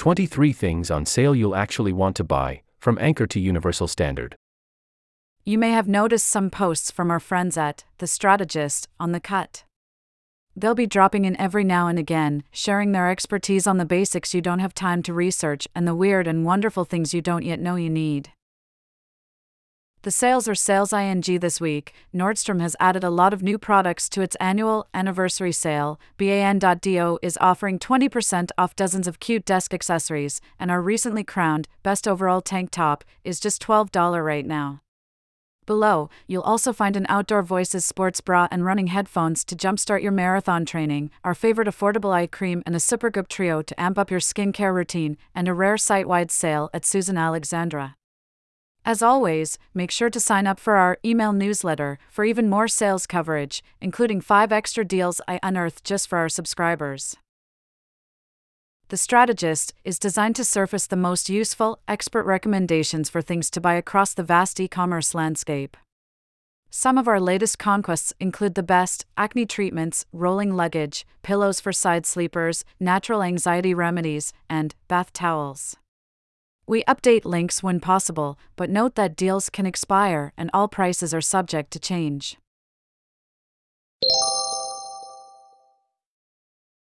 23 Things on Sale You'll Actually Want to Buy, from Anker to Universal Standard. You may have noticed some posts from our friends at The Strategist on the cut. They'll be dropping in every now and again, sharing their expertise on the basics you don't have time to research and the weird and wonderful things you don't yet know you need. The sales are sales ing this week. Nordstrom has added a lot of new products to its annual anniversary sale. BAN.do is offering 20% off dozens of cute desk accessories, and our recently crowned best overall tank top is just $12 right now. Below, you'll also find an Outdoor Voices sports bra and running headphones to jumpstart your marathon training, our favorite affordable eye cream and a Supergoop trio to amp up your skincare routine, and a rare site wide sale at Susan Alexandra. As always, make sure to sign up for our email newsletter for even more sales coverage, including five extra deals I unearthed just for our subscribers. The Strategist is designed to surface the most useful, expert recommendations for things to buy across the vast e commerce landscape. Some of our latest conquests include the best acne treatments, rolling luggage, pillows for side sleepers, natural anxiety remedies, and bath towels. We update links when possible, but note that deals can expire and all prices are subject to change.